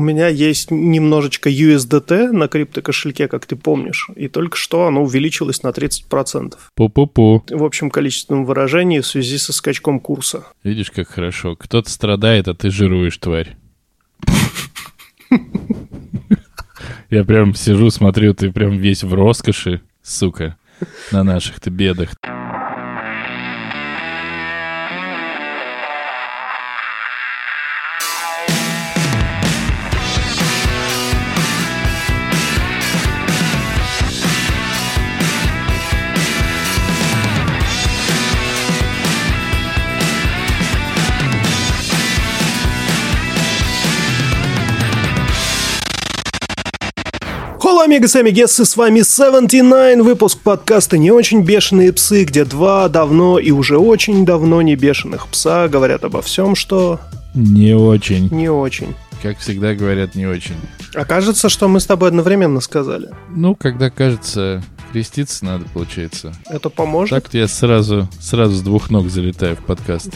У меня есть немножечко USDT на криптокошельке, как ты помнишь, и только что оно увеличилось на 30%. Пу-пу-пу. В общем количественном выражении в связи со скачком курса. Видишь, как хорошо. Кто-то страдает, а ты жируешь, тварь. Я прям сижу, смотрю, ты прям весь в роскоши, сука, на наших-то бедах. Холо, амигос, амигессы, с вами 79, выпуск подкаста «Не очень бешеные псы», где два давно и уже очень давно не бешеных пса говорят обо всем, что Не очень. не очень. Как всегда говорят, не очень. Окажется, что мы с тобой одновременно сказали. Ну, когда кажется, креститься надо, получается. Это поможет? Так я сразу, сразу с двух ног залетаю в подкаст.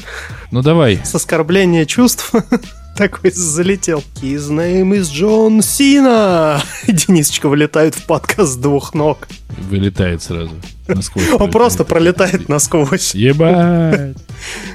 Ну давай, С оскорбления чувств такой залетел. His name is Джон Сина. Денисочка вылетает в подкаст с двух ног. вылетает сразу. Насквозь Он просто пролетает насквозь. Ебать!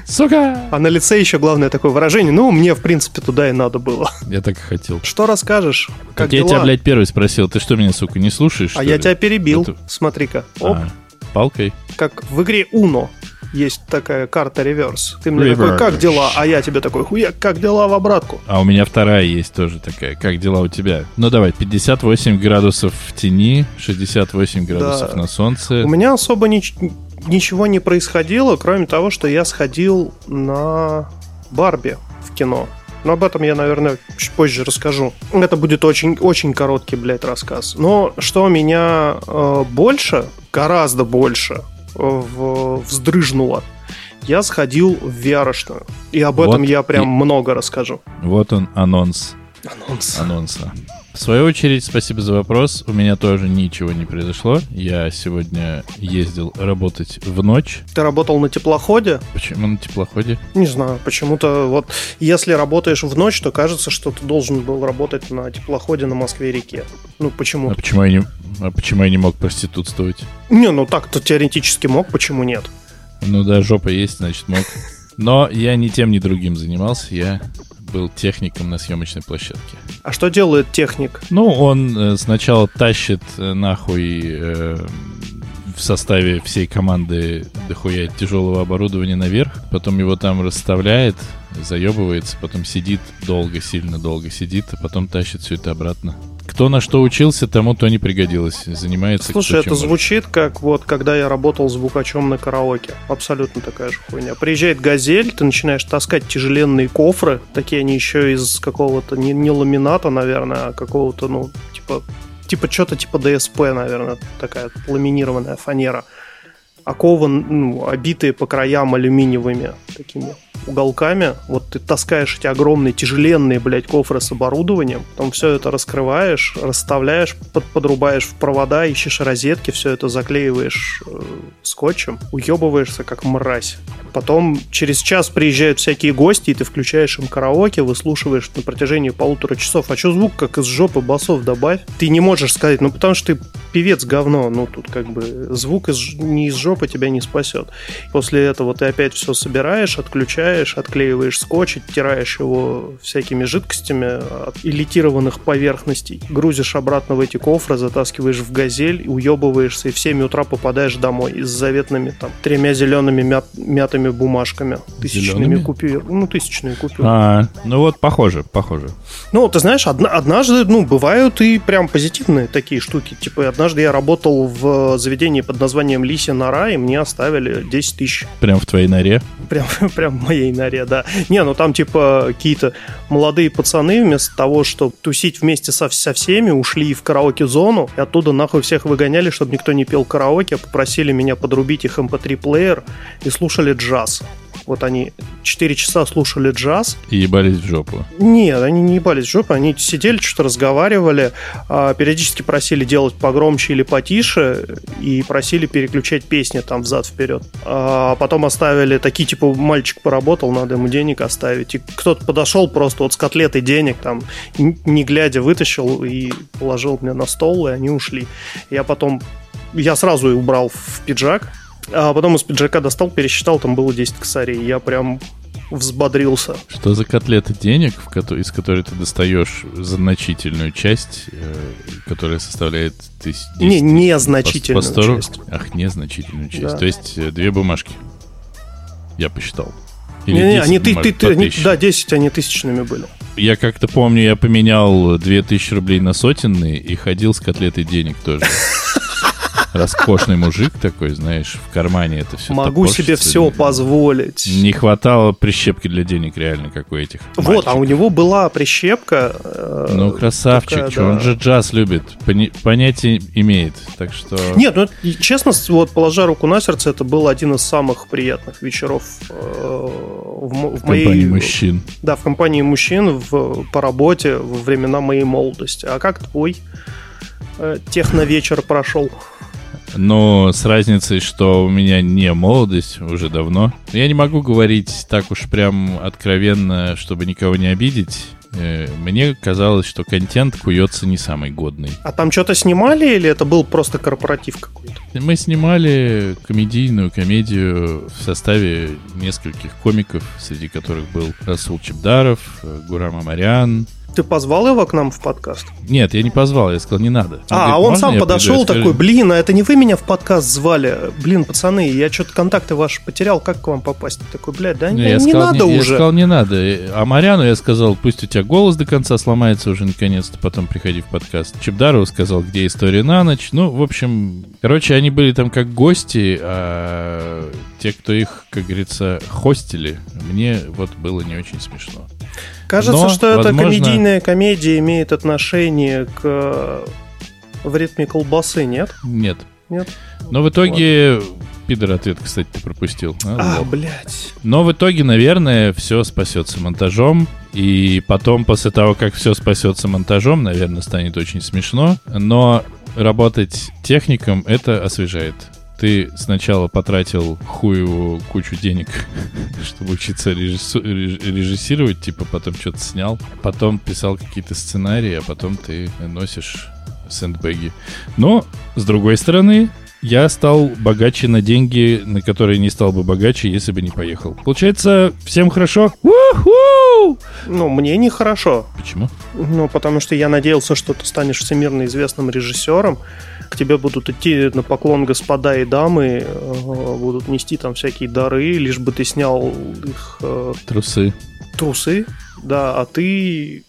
Сука! А на лице еще главное такое выражение. Ну, мне, в принципе, туда и надо было. Я так и хотел. Что расскажешь? Как Так я тебя, блядь, первый спросил. Ты что, меня, сука, не слушаешь, А я ли? тебя перебил. Это- Смотри-ка. Оп, А, палкой? как в игре Uno есть такая карта реверс. Ты мне такой, как дела? А я тебе такой, хуя, как дела в обратку? А у меня вторая есть тоже такая. Как дела у тебя? Ну давай, 58 градусов в тени, 68 градусов Да. на солнце. У меня особо нич- ничего не происходило, кроме того, что я сходил на Барби в кино. Но об этом я, наверное, чуть позже расскажу. Это будет очень, очень короткий, блядь, рассказ. Но что меня э, больше, гораздо больше в- вздрыжнуло, я сходил в VR-шную. И об этом Вот я прям и- много расскажу. Вот он, анонс. Анонс. Анонса. В свою очередь, спасибо за вопрос. У меня тоже ничего не произошло. Я сегодня ездил работать в ночь. Ты работал на теплоходе? Почему на теплоходе? Не знаю, почему-то вот если работаешь в ночь, то кажется, что ты должен был работать на теплоходе на Москве-реке. Ну, А почему? почему я не, а почему я не мог проститутствовать? Не, ну так-то теоретически мог, почему нет? Ну да, жопа есть, значит мог. Но я ни тем, ни другим занимался. Я был техником на съемочной площадке. А что делает техник? Ну, он э, сначала тащит э, нахуй э, в составе всей команды дохуя тяжелого оборудования наверх, потом его там расставляет, заебывается, потом сидит долго, сильно долго сидит, а потом тащит все это обратно. Кто на что учился, тому то не пригодилось. Занимается Слушай, это может. звучит как вот когда я работал звукачом на караоке. Абсолютно такая же хуйня. Приезжает газель, ты начинаешь таскать тяжеленные кофры. Такие они еще из какого-то не, не ламината, наверное, а какого-то, ну, типа, типа что-то типа ДСП, наверное, такая ламинированная фанера. Окован, ну, обитые по краям алюминиевыми такими уголками. Вот ты таскаешь эти огромные, тяжеленные, блядь, кофры с оборудованием, потом все это раскрываешь, расставляешь, под, подрубаешь в провода, ищешь розетки, все это заклеиваешь э, скотчем, уебываешься как мразь. Потом через час приезжают всякие гости, и ты включаешь им караоке, выслушиваешь на протяжении полутора часов. А что звук как из жопы басов добавь? Ты не можешь сказать, ну потому что ты певец говно, ну тут как бы звук из, не из жопы тебя не спасет. После этого ты опять все собираешь, отключаешь, отклеиваешь скотч, оттираешь его всякими жидкостями от илитированных поверхностей, грузишь обратно в эти кофры, затаскиваешь в газель, уебываешься и в 7 утра попадаешь домой с заветными там тремя зелеными мят- мятыми бумажками, тысячными купюр, ну тысячные купюры. А, ну вот, похоже, похоже. Ну, ты знаешь, одна- однажды, ну, бывают и прям позитивные такие штуки. Типа, однажды я работал в заведении под названием Лисия Нора, и мне оставили 10 тысяч. Прям в твоей норе. Прям, прям в моей норе, да. Не, ну там, типа, какие-то молодые пацаны вместо того, чтобы тусить вместе со, со всеми, ушли в караоке-зону, и оттуда нахуй всех выгоняли, чтобы никто не пел караоке, попросили меня подрубить их mp3-плеер и слушали джаз. Вот они 4 часа слушали джаз. И ебались в жопу. Нет, они не ебались в жопу, они сидели, что-то разговаривали, а, периодически просили делать погромче или потише, и просили переключать песни там взад-вперед. А потом оставили такие, типа, мальчик поработал, надо ему денег оставить. И кто-то подошел просто вот с котлетой денег, там, не глядя, вытащил и положил мне на стол, и они ушли. Я потом я сразу убрал в пиджак, а потом из пиджака достал, пересчитал, там было 10 косарей. Я прям взбодрился. Что за котлеты денег, из которой ты достаешь значительную часть, э, которая составляет тысяч, Не, незначительную по, по 100, часть. Ах, незначительную часть. Да. То есть э, две бумажки. Я посчитал. Или не, не, они, ты, ты, ты, они, да, 10 они тысячными были. Я как-то помню, я поменял 2000 рублей на сотенные и ходил с котлетой денег тоже. роскошный мужик такой, знаешь, в кармане это все Могу себе все позволить. Не хватало прищепки для денег реально, как у этих Вот, мальчиков. а у него была прищепка. Э, ну, красавчик, такая, что, да. он же джаз любит, пони- понятие имеет, так что... Нет, ну, честно, вот, положа руку на сердце, это был один из самых приятных вечеров э, в, в, в моей... компании мужчин. Да, в компании мужчин в, по работе во времена моей молодости. А как твой э, техновечер прошел? Но с разницей, что у меня не молодость уже давно. Я не могу говорить так уж прям откровенно, чтобы никого не обидеть. Э, мне казалось, что контент куется не самый годный. А там что-то снимали или это был просто корпоратив какой-то? Мы снимали комедийную комедию в составе нескольких комиков, среди которых был Расул Чебдаров, э, Гурам Амарян, ты позвал его к нам в подкаст? Нет, я не позвал, я сказал, не надо. Он а, говорит, он сам подошел такой, блин, а это не вы меня в подкаст звали? Блин, пацаны, я что-то контакты ваши потерял, как к вам попасть? такой, блядь, да не, я не сказал, надо не, уже. Я сказал, не надо. А Маряну я сказал, пусть у тебя голос до конца сломается уже наконец-то, потом приходи в подкаст. Чебдарову сказал, где история на ночь. Ну, в общем, короче, они были там как гости, а те, кто их, как говорится, хостили, мне вот было не очень смешно. Кажется, Но, что возможно... эта комедийная комедия имеет отношение к в ритме колбасы, нет? Нет. Нет. Но в итоге Ладно. пидор ответ, кстати, ты пропустил. А, а блядь. Но в итоге, наверное, все спасется монтажом. И потом, после того, как все спасется монтажом, наверное, станет очень смешно. Но работать техником это освежает ты сначала потратил хуевую кучу денег, чтобы учиться режиссировать, типа потом что-то снял, потом писал какие-то сценарии, а потом ты носишь сэндбэги. Но, с другой стороны, я стал богаче на деньги, на которые не стал бы богаче, если бы не поехал. Получается, всем хорошо? У-ху! Ну, мне не хорошо. Почему? Ну, потому что я надеялся, что ты станешь всемирно известным режиссером, к тебе будут идти на поклон господа и дамы, э, будут нести там всякие дары, лишь бы ты снял их... Э, трусы. Трусы, да, а ты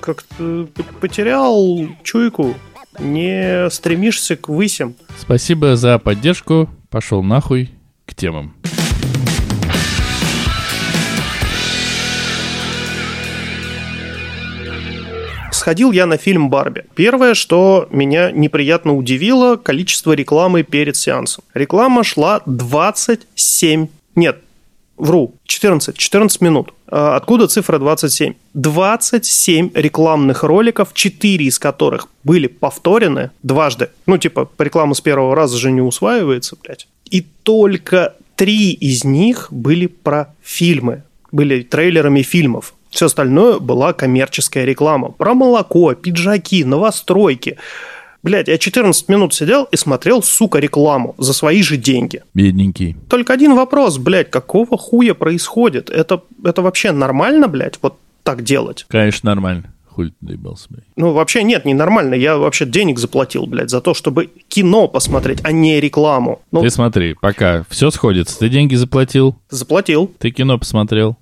как-то потерял чуйку, не стремишься к высям. Спасибо за поддержку, пошел нахуй к темам. сходил я на фильм «Барби». Первое, что меня неприятно удивило, количество рекламы перед сеансом. Реклама шла 27... Нет, вру, 14, 14 минут. А откуда цифра 27? 27 рекламных роликов, 4 из которых были повторены дважды. Ну, типа, реклама с первого раза же не усваивается, блядь. И только три из них были про фильмы. Были трейлерами фильмов. Все остальное была коммерческая реклама. Про молоко, пиджаки, новостройки. Блять, я 14 минут сидел и смотрел, сука, рекламу за свои же деньги. Бедненький. Только один вопрос, блядь, какого хуя происходит? Это, это вообще нормально, блядь, вот так делать? Конечно, нормально. Хуй ты доебался, блядь. Ну, вообще нет, не нормально. Я вообще денег заплатил, блядь, за то, чтобы кино посмотреть, а не рекламу. Ну, ты смотри, пока все сходится. Ты деньги заплатил? Заплатил. Ты кино посмотрел?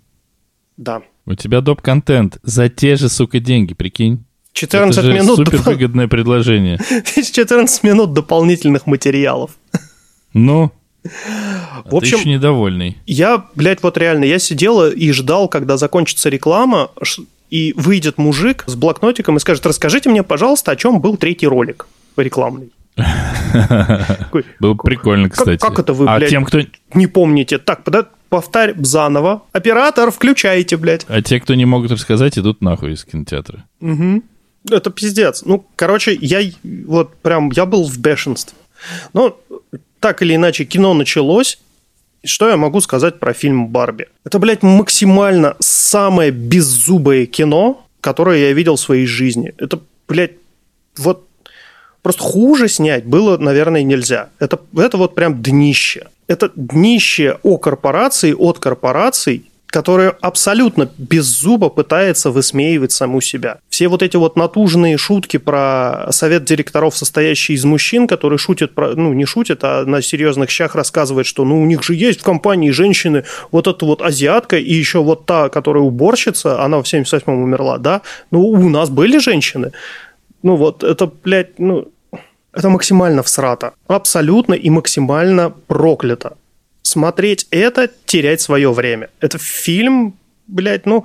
Да. У тебя доп-контент за те же, сука, деньги, прикинь. 14 Это же минут. Супер выгодное предложение. 14 минут дополнительных материалов. Ну, а в общем, ты еще недовольный. Я, блядь, вот реально, я сидел и ждал, когда закончится реклама, и выйдет мужик с блокнотиком и скажет, расскажите мне, пожалуйста, о чем был третий ролик рекламный. Было прикольно, кстати. Как это вы, А тем, кто... не помните? Так, повторь заново. Оператор, включайте, блядь. А те, кто не могут рассказать, идут нахуй из кинотеатра. Угу. Это пиздец. Ну, короче, я вот прям, я был в бешенстве. Но так или иначе, кино началось. Что я могу сказать про фильм «Барби»? Это, блядь, максимально самое беззубое кино, которое я видел в своей жизни. Это, блядь, вот просто хуже снять было, наверное, нельзя. Это, это вот прям днище. Это днище о корпорации, от корпораций, которая абсолютно без зуба пытается высмеивать саму себя. Все вот эти вот натужные шутки про совет директоров, состоящий из мужчин, которые шутят, про, ну, не шутят, а на серьезных щах рассказывают, что ну у них же есть в компании женщины, вот эта вот азиатка и еще вот та, которая уборщица, она в 78-м умерла, да? Ну, у нас были женщины. Ну, вот это, блядь, ну, это максимально всрато. Абсолютно и максимально проклято смотреть это, терять свое время. Это фильм, блядь, ну,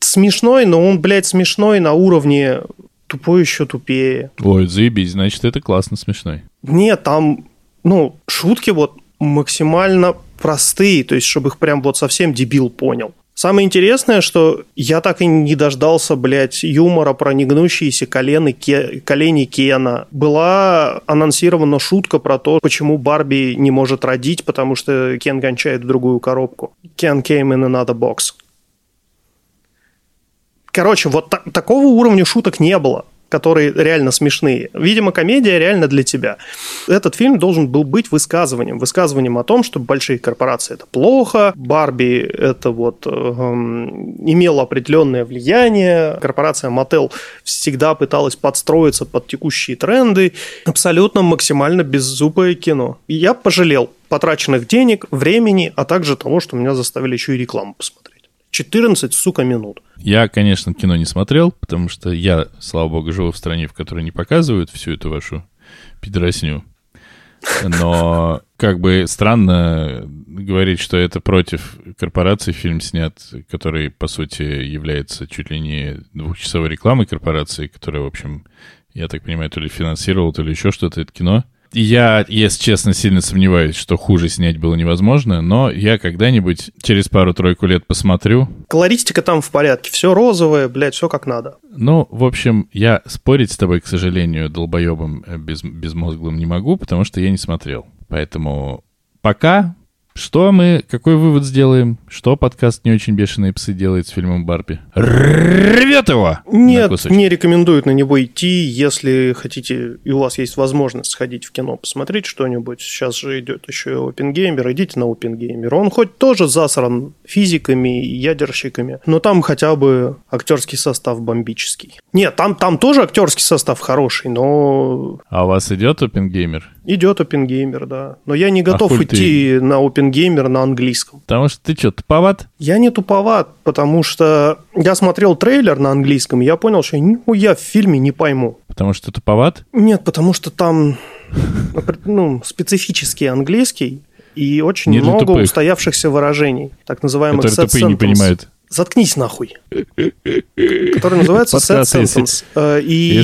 смешной, но он, блядь, смешной на уровне тупой еще тупее. Ой, заебись, значит, это классно смешной. Нет, там, ну, шутки вот максимально простые, то есть, чтобы их прям вот совсем дебил понял. Самое интересное, что я так и не дождался, блядь, юмора про негнущиеся колены, ке, колени Кена. Была анонсирована шутка про то, почему Барби не может родить, потому что Кен гончает в другую коробку. Кен came in another box. Короче, вот та- такого уровня шуток не было которые реально смешные. Видимо, комедия реально для тебя. Этот фильм должен был быть высказыванием. Высказыванием о том, что большие корпорации – это плохо, Барби – это вот э, имела определенное влияние, корпорация Mattel всегда пыталась подстроиться под текущие тренды. Абсолютно максимально беззубое кино. Я пожалел потраченных денег, времени, а также того, что меня заставили еще и рекламу посмотреть. 14, сука, минут. Я, конечно, кино не смотрел, потому что я, слава богу, живу в стране, в которой не показывают всю эту вашу пидоросню. Но как бы странно говорить, что это против корпорации фильм снят, который, по сути, является чуть ли не двухчасовой рекламой корпорации, которая, в общем, я так понимаю, то ли финансировал, то ли еще что-то это кино. Я, если честно, сильно сомневаюсь, что хуже снять было невозможно, но я когда-нибудь через пару-тройку лет посмотрю. Колористика там в порядке, все розовое, блядь, все как надо. Ну, в общем, я спорить с тобой, к сожалению, долбоебом э, без, безмозглым не могу, потому что я не смотрел. Поэтому пока что мы, какой вывод сделаем? Что подкаст «Не очень бешеные псы» делает с фильмом «Барби»? Рвет его! Нет, не рекомендуют на него идти, если хотите, и у вас есть возможность сходить в кино, посмотреть что-нибудь. Сейчас же идет еще и Опенгеймер, идите на Опенгеймер. Он хоть тоже засран физиками и ядерщиками, но там хотя бы актерский состав бомбический. Нет, там, там тоже актерский состав хороший, но... А у вас идет Опенгеймер? Идет Опенгеймер, да. Но я не готов а идти ты... на Опенгеймер на английском. Потому что ты что, туповат? Я не туповат, потому что я смотрел трейлер на английском, и я понял, что я нихуя в фильме не пойму. Потому что туповат? Нет, потому что там ну, специфический английский, и очень не много устоявшихся выражений, так называемых Которые тупые не понимают. Заткнись нахуй. Который называется Set Sentence. Э, и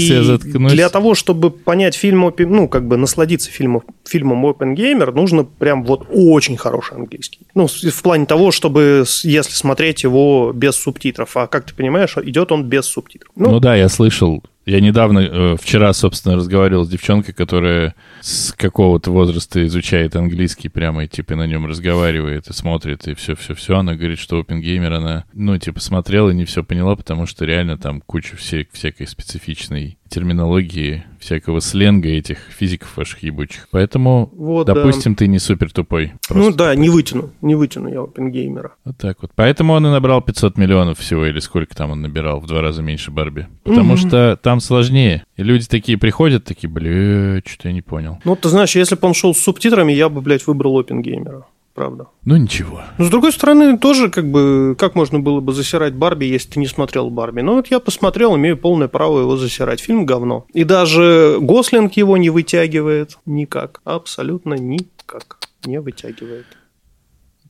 для того, чтобы понять фильм, ну, как бы насладиться фильмом, фильмом Open Gamer, нужно прям вот очень хороший английский. Ну, в плане того, чтобы, если смотреть его без субтитров. А как ты понимаешь, идет он без субтитров. Ну, ну да, я слышал я недавно, э, вчера, собственно, разговаривал с девчонкой, которая с какого-то возраста изучает английский прямо и, типа, на нем разговаривает и смотрит, и все-все-все. Она говорит, что OpenGamer она, ну, типа, смотрела и не все поняла, потому что реально там куча всей, всякой специфичной терминологии, всякого сленга этих физиков ваших ебучих. Поэтому, вот, допустим, да. ты не супер тупой. Ну да, тупой. не вытяну, не вытяну я опенгеймера. Вот так вот. Поэтому он и набрал 500 миллионов всего, или сколько там он набирал, в два раза меньше Барби. Потому mm-hmm. что там сложнее. И люди такие приходят, такие, бля, что-то я не понял. Ну, ты знаешь, если бы он шел с субтитрами, я бы, блядь, выбрал опенгеймера правда. Ну ничего. Но с другой стороны, тоже как бы, как можно было бы засирать Барби, если ты не смотрел Барби? Ну вот я посмотрел, имею полное право его засирать. Фильм говно. И даже Гослинг его не вытягивает никак. Абсолютно никак не вытягивает.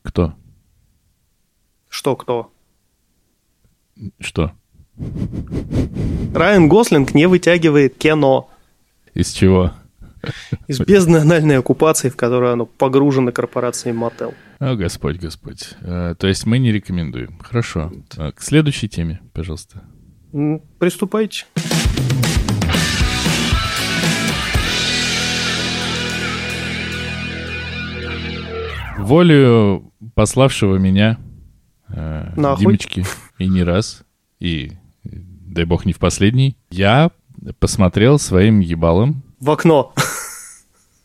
Кто? Что кто? Что? Райан Гослинг не вытягивает кино. Из чего? Из бездны анальной оккупации, в которую оно погружено корпорацией Мотел. О, Господь, Господь. Э, то есть мы не рекомендуем. Хорошо. Э, К следующей теме, пожалуйста. Приступайте. Волею пославшего меня э, Нахуй. Димочки, и не раз, и дай бог не в последний, я посмотрел своим ебалом В окно.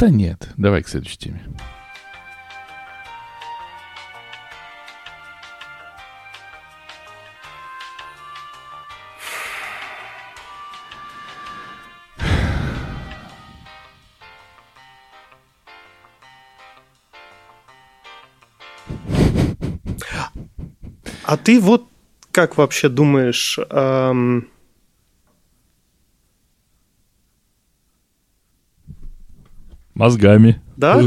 Да нет, давай к следующей теме. А ты вот как вообще думаешь, Мозгами. да?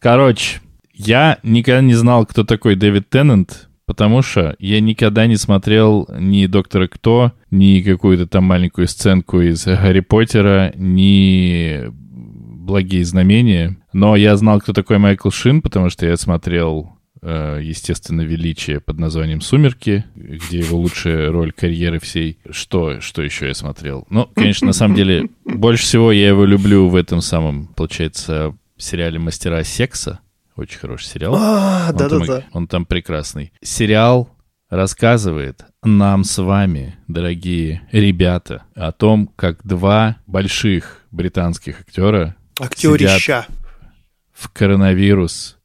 Короче, я никогда не знал, кто такой Дэвид Теннант, потому что я никогда не смотрел ни «Доктора Кто», ни какую-то там маленькую сценку из «Гарри Поттера», ни «Благие знамения». Но я знал, кто такой Майкл Шин, потому что я смотрел естественно, величие под названием «Сумерки», где его лучшая роль карьеры всей. Что, что еще я смотрел? Ну, конечно, на самом деле, больше всего я его люблю в этом самом, получается, сериале «Мастера секса». Очень хороший сериал. А, да-да-да. Он там прекрасный. Сериал рассказывает нам с вами, дорогие ребята, о том, как два больших британских актера Актерища. в коронавирус,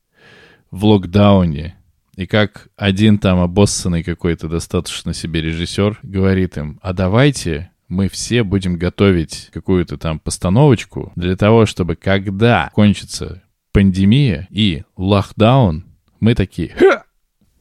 в локдауне, и как один там обоссанный какой-то достаточно себе режиссер говорит им, а давайте мы все будем готовить какую-то там постановочку для того, чтобы когда кончится пандемия и локдаун, мы такие, «Ха!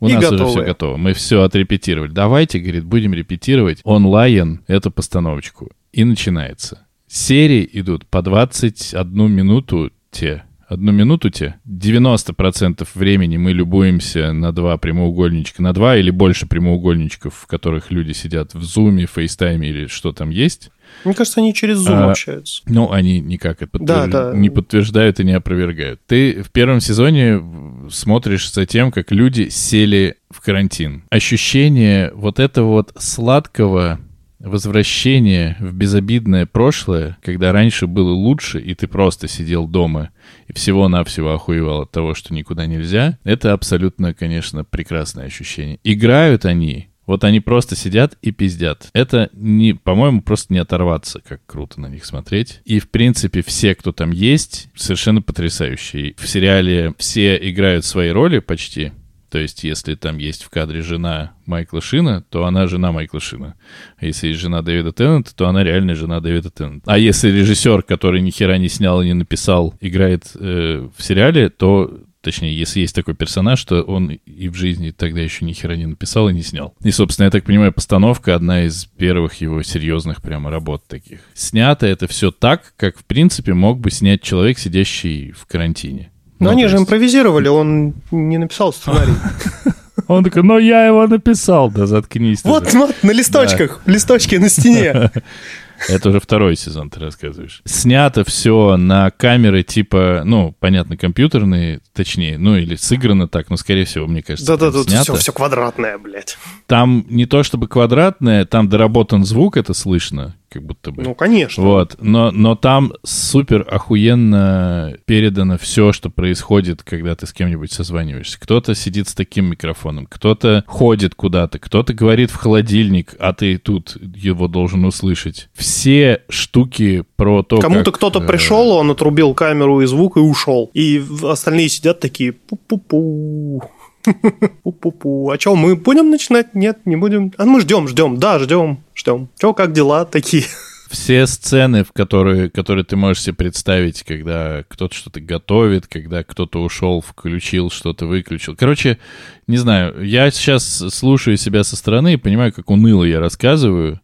у И нас уже готовы. все готово, мы все отрепетировали. Давайте, говорит, будем репетировать онлайн эту постановочку. И начинается. Серии идут по 21 минуту те. Одну минуту те. 90% времени мы любуемся на два прямоугольничка, на два или больше прямоугольничков, в которых люди сидят в Zoom е, FaceTime е или что там есть. Мне кажется, они через Zoom А, общаются. Ну, они никак это подтвер- Да, да. не подтверждают и не опровергают. Ты в первом сезоне смотришь за тем, как люди сели в карантин. Ощущение вот этого вот сладкого возвращения в безобидное прошлое, когда раньше было лучше, и ты просто сидел дома и всего-навсего охуевал от того, что никуда нельзя, это абсолютно, конечно, прекрасное ощущение. Играют они вот они просто сидят и пиздят. Это, не, по-моему, просто не оторваться, как круто на них смотреть. И, в принципе, все, кто там есть, совершенно потрясающие. В сериале все играют свои роли почти. То есть, если там есть в кадре жена Майкла Шина, то она жена Майкла Шина. А если есть жена Дэвида Теннанта, то она реальная жена Дэвида Теннанта. А если режиссер, который ни хера не снял и не написал, играет э, в сериале, то Точнее, если есть такой персонаж, то он и в жизни тогда еще ни хера не написал и не снял. И, собственно, я так понимаю, постановка одна из первых его серьезных прямо работ таких. Снято это все так, как, в принципе, мог бы снять человек, сидящий в карантине. Но Ну, они то же есть- импровизировали, он не написал сценарий. Он такой, но я его написал. Да заткнись. Вот, вот, на листочках, листочки на стене. Это уже второй сезон ты рассказываешь. Снято все на камеры типа, ну, понятно, компьютерные, точнее, ну, или сыграно так, но, скорее всего, мне кажется, Да-да, там тут снято. все, все квадратное, блядь. Там не то чтобы квадратное, там доработан звук, это слышно, как будто бы. Ну, конечно. Вот, но, но там супер охуенно передано все, что происходит, когда ты с кем-нибудь созваниваешься. Кто-то сидит с таким микрофоном, кто-то ходит куда-то, кто-то говорит в холодильник, а ты тут его должен услышать. Все штуки про то, Кому-то кто-то э, пришел, он отрубил камеру и звук и ушел. И остальные сидят такие пу-пу-пу. Пу-пу-пу. А что, мы будем начинать? Нет, не будем. А мы ждем, ждем. Да, ждем, ждем. Че, как дела такие? все сцены, в которые, которые ты можешь себе представить, когда кто-то что-то готовит, когда кто-то ушел, включил, что-то выключил. Короче, не знаю, я сейчас слушаю себя со стороны и понимаю, как уныло я рассказываю,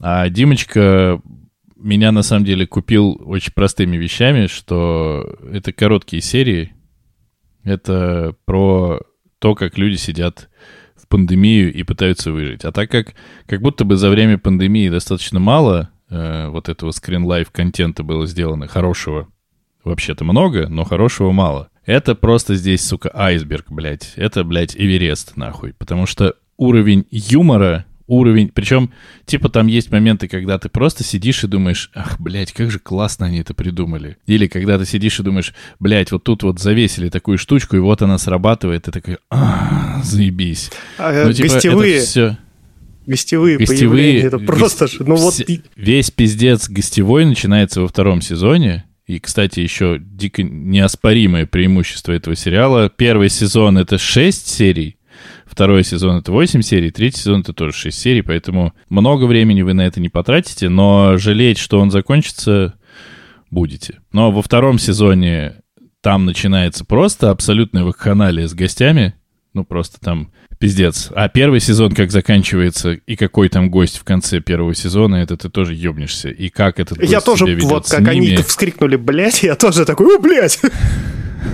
а Димочка меня на самом деле купил очень простыми вещами, что это короткие серии, это про то, как люди сидят пандемию и пытаются выжить. А так как как будто бы за время пандемии достаточно мало э, вот этого скрин-лайф контента было сделано хорошего, вообще-то много, но хорошего мало. Это просто здесь, сука, айсберг, блядь. Это, блядь, Эверест, нахуй. Потому что уровень юмора уровень. Причем, типа, там есть моменты, когда ты просто сидишь и думаешь, ах, блядь, как же классно они это придумали. Или когда ты сидишь и думаешь, блядь, вот тут вот завесили такую штучку, и вот она срабатывает, и такой, а, заебись. А, ну, типа, гостевые... это все... Гостевые, гостевые это просто же, ну вот... Весь пиздец гостевой начинается во втором сезоне, и, кстати, еще дико неоспоримое преимущество этого сериала. Первый сезон — это 6 серий, Второй сезон — это 8 серий, третий сезон — это тоже 6 серий, поэтому много времени вы на это не потратите, но жалеть, что он закончится, будете. Но во втором сезоне там начинается просто абсолютная вакханалия с гостями, ну, просто там пиздец. А первый сезон как заканчивается, и какой там гость в конце первого сезона, это ты тоже ёбнешься. И как этот гость Я тоже, вот как ними... они вскрикнули, блядь, я тоже такой, о, блядь!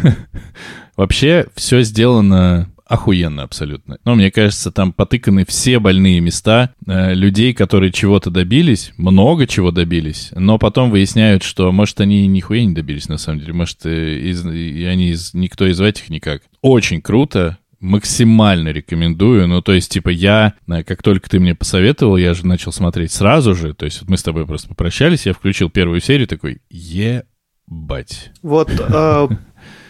Вообще, все сделано охуенно абсолютно. Но мне кажется, там потыканы все больные места э, людей, которые чего-то добились, много чего добились, но потом выясняют, что, может, они нихуя не добились на самом деле, может, э, из, и они из, никто из этих никак. Очень круто, максимально рекомендую. Ну, то есть, типа, я, э, как только ты мне посоветовал, я же начал смотреть сразу же. То есть, мы с тобой просто попрощались, я включил первую серию, такой, ебать. Вот э,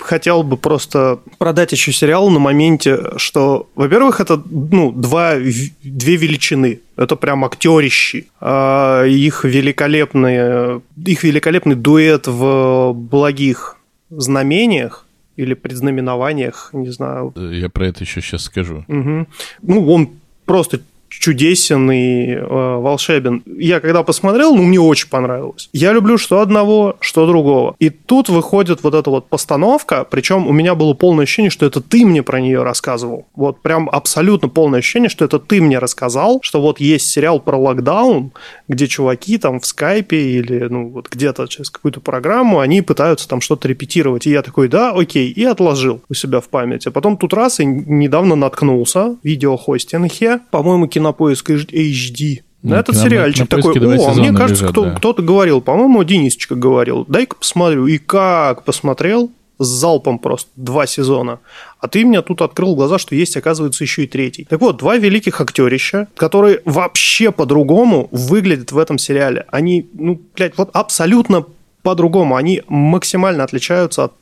хотел бы просто продать еще сериал на моменте, что, во-первых, это ну, два, две величины. Это прям актерищи. А их великолепный, их великолепный дуэт в благих знамениях или предзнаменованиях, не знаю. Я про это еще сейчас скажу. Угу. Ну, он просто чудесен и э, волшебен. Я когда посмотрел, ну, мне очень понравилось. Я люблю что одного, что другого. И тут выходит вот эта вот постановка, причем у меня было полное ощущение, что это ты мне про нее рассказывал. Вот прям абсолютно полное ощущение, что это ты мне рассказал, что вот есть сериал про локдаун, где чуваки там в скайпе или ну вот где-то через какую-то программу, они пытаются там что-то репетировать. И я такой, да, окей, и отложил у себя в памяти. Потом тут раз и недавно наткнулся видеохостинге, по-моему, кинопоиск HD. На ну, этот сериальчик такой, о, мне кажется, лежат, кто, да. кто-то говорил, по-моему, Денисочка говорил, дай-ка посмотрю. И как посмотрел, с залпом просто, два сезона. А ты мне тут открыл глаза, что есть, оказывается, еще и третий. Так вот, два великих актерища, которые вообще по-другому выглядят в этом сериале. Они, ну, блядь, вот абсолютно по-другому. Они максимально отличаются от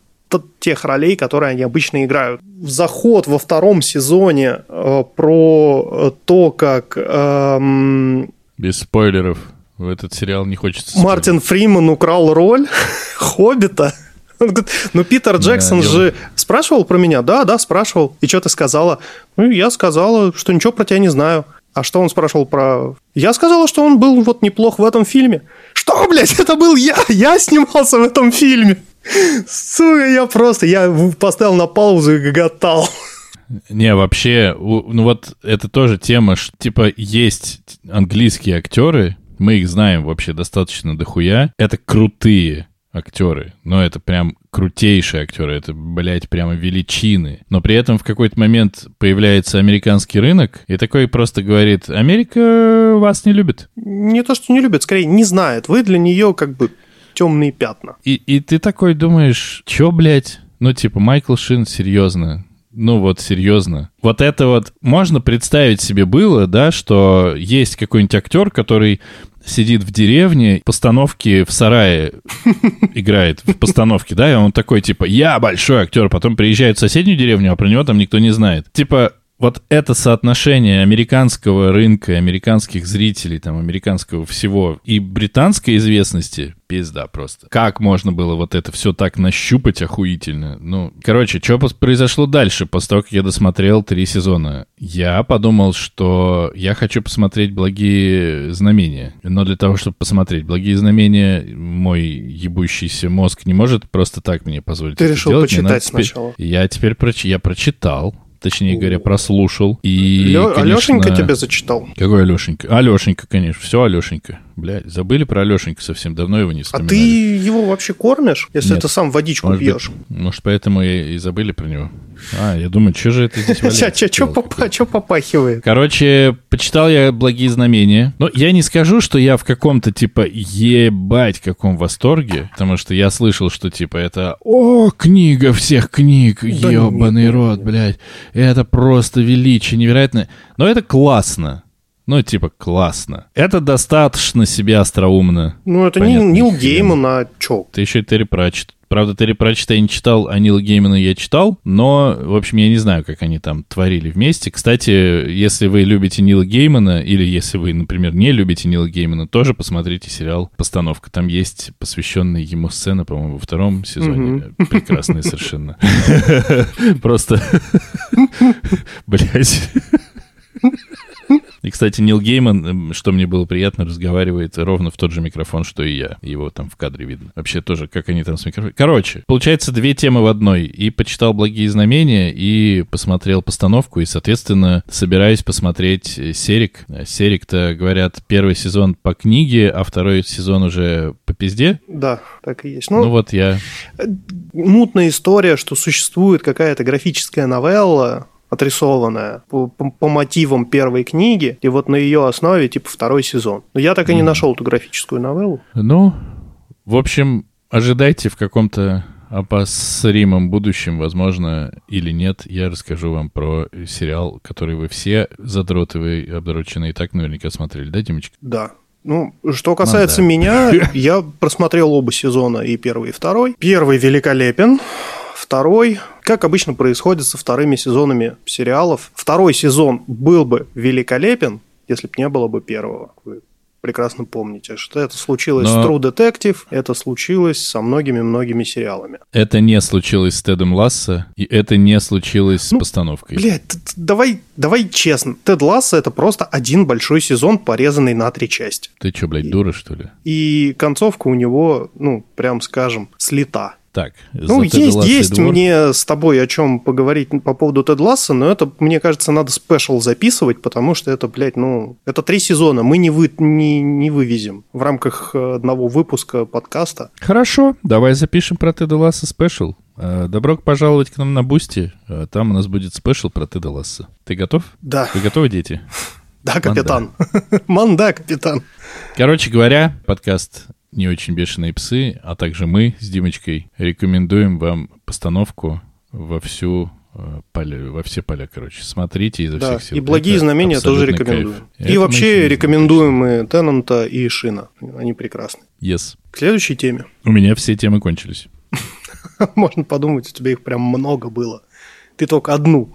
тех ролей, которые они обычно играют. Заход во втором сезоне э, про э, то, как... Эм... Без спойлеров. В этот сериал не хочется... Спойлеров. Мартин Фриман украл роль Хоббита. Он говорит, ну Питер Джексон да, же спрашивал про меня? Да, да, спрашивал. И что ты сказала? Ну, я сказала, что ничего про тебя не знаю. А что он спрашивал про... Я сказала, что он был вот неплох в этом фильме. Что, блядь, это был я? Я снимался в этом фильме. Сука, я просто, я поставил на паузу и гоготал. Не, вообще, ну вот это тоже тема, что, типа, есть английские актеры, мы их знаем вообще достаточно дохуя, это крутые актеры, но это прям крутейшие актеры, это, блядь, прямо величины. Но при этом в какой-то момент появляется американский рынок, и такой просто говорит, Америка вас не любит. Не то, что не любит, скорее не знает. Вы для нее как бы темные пятна. И, и ты такой думаешь, чё, блядь? Ну, типа, Майкл Шин, серьезно. Ну вот, серьезно. Вот это вот можно представить себе было, да, что есть какой-нибудь актер, который сидит в деревне, постановки в сарае играет в постановке, да, и он такой, типа, я большой актер, потом приезжает в соседнюю деревню, а про него там никто не знает. Типа, вот это соотношение американского рынка, американских зрителей, там, американского всего и британской известности, пизда просто. Как можно было вот это все так нащупать охуительно? Ну, короче, что произошло дальше, после того, как я досмотрел три сезона? Я подумал, что я хочу посмотреть «Благие знамения». Но для того, чтобы посмотреть «Благие знамения», мой ебущийся мозг не может просто так мне позволить Ты решил делать. Почитать сначала. Я теперь проч... я прочитал, точнее говоря, прослушал. И, Лё- Алешенька конечно- тебе зачитал. Какой Алешенька? Алешенька, конечно. Все Алешенька. Блядь, забыли про Алешенька совсем давно его не А вспоминали. ты его вообще кормишь, если Нет. ты сам водичку Может пьешь? быть, может, поэтому и, и забыли про него. А, я думаю, что же это здесь валяется? Че какое-то. попахивает? Короче, почитал я «Благие знамения». Но я не скажу, что я в каком-то, типа, ебать каком восторге, потому что я слышал, что, типа, это «О, книга всех книг, ебаный рот, блядь, это просто величие, невероятно». Но это классно. Ну, типа, классно. Это достаточно себе остроумно. Ну, это не Нил. Гейман, а чё? Ты еще и Терри Пратчетт. Правда, Терри Пратчетта я не читал, а Нила Геймана я читал, но, в общем, я не знаю, как они там творили вместе. Кстати, если вы любите Нила Геймана, или если вы, например, не любите Нила Геймана, тоже посмотрите сериал «Постановка». Там есть посвященная ему сцена, по-моему, во втором сезоне. Прекрасная совершенно. Просто... Блять. И, кстати, Нил Гейман, эм, что мне было приятно, разговаривает ровно в тот же микрофон, что и я. Его там в кадре видно. Вообще тоже, как они там с микрофоном. Короче, получается, две темы в одной. И почитал «Благие знамения», и посмотрел постановку, и, соответственно, собираюсь посмотреть э, «Серик». Э, «Серик»-то, говорят, первый сезон по книге, а второй сезон уже по пизде. Да, так и есть. Ну, Ну, вот я... мутная история, что существует какая-то графическая новелла, отрисованная по, по- по мотивам первой книги, и вот на ее основе, типа, второй сезон. Но я так и не нашел эту графическую новеллу. Ну, в общем, ожидайте в каком-то обозримом будущем, возможно, или нет, я расскажу вам про сериал, который вы все задроты, вы обдроченные и так наверняка смотрели, да, Димочка? Да. Ну, что касается да. меня, я просмотрел оба сезона, и первый, и второй. Первый великолепен, второй, как обычно происходит со вторыми сезонами сериалов, второй сезон был бы великолепен, если бы не было бы первого. Вы прекрасно помните, что это случилось Но- с True Detective, это случилось со многими-многими сериалами. Это не случилось с Тедом Ласса, и это не случилось с Ну, постановкой. Блядь, давай, давай честно. Тед Ласса это просто один большой сезон, порезанный на три части. Ты что, блядь, дура, что ли? И концовка у него, ну, прям скажем, слита. Так, Ну, есть, есть двор. мне с тобой о чем поговорить по поводу Тед Ласса, но это, мне кажется, надо special записывать, потому что это, блядь, ну, это три сезона, мы не, вы, не, не вывезем в рамках э, одного выпуска подкаста. Хорошо, давай запишем про Теда Ласса special. Э, Добро пожаловать к нам на Boosty. Э, Там у нас будет special про Теда Ласса. Ты готов? Да, Вы готовы, дети? да, капитан. Манда, капитан. Короче говоря, подкаст «Не очень бешеные псы», а также мы с Димочкой рекомендуем вам постановку во всю э, поля, во все поля, короче. Смотрите изо Да, всех сил. и благие Это знамения тоже рекомендуем. кайф. Это И мы вообще рекомендуем и Теннанта, и Шина. Они прекрасны. Yes. К следующей теме. У меня все темы кончились. Можно подумать, у тебя их прям много было. Ты только одну.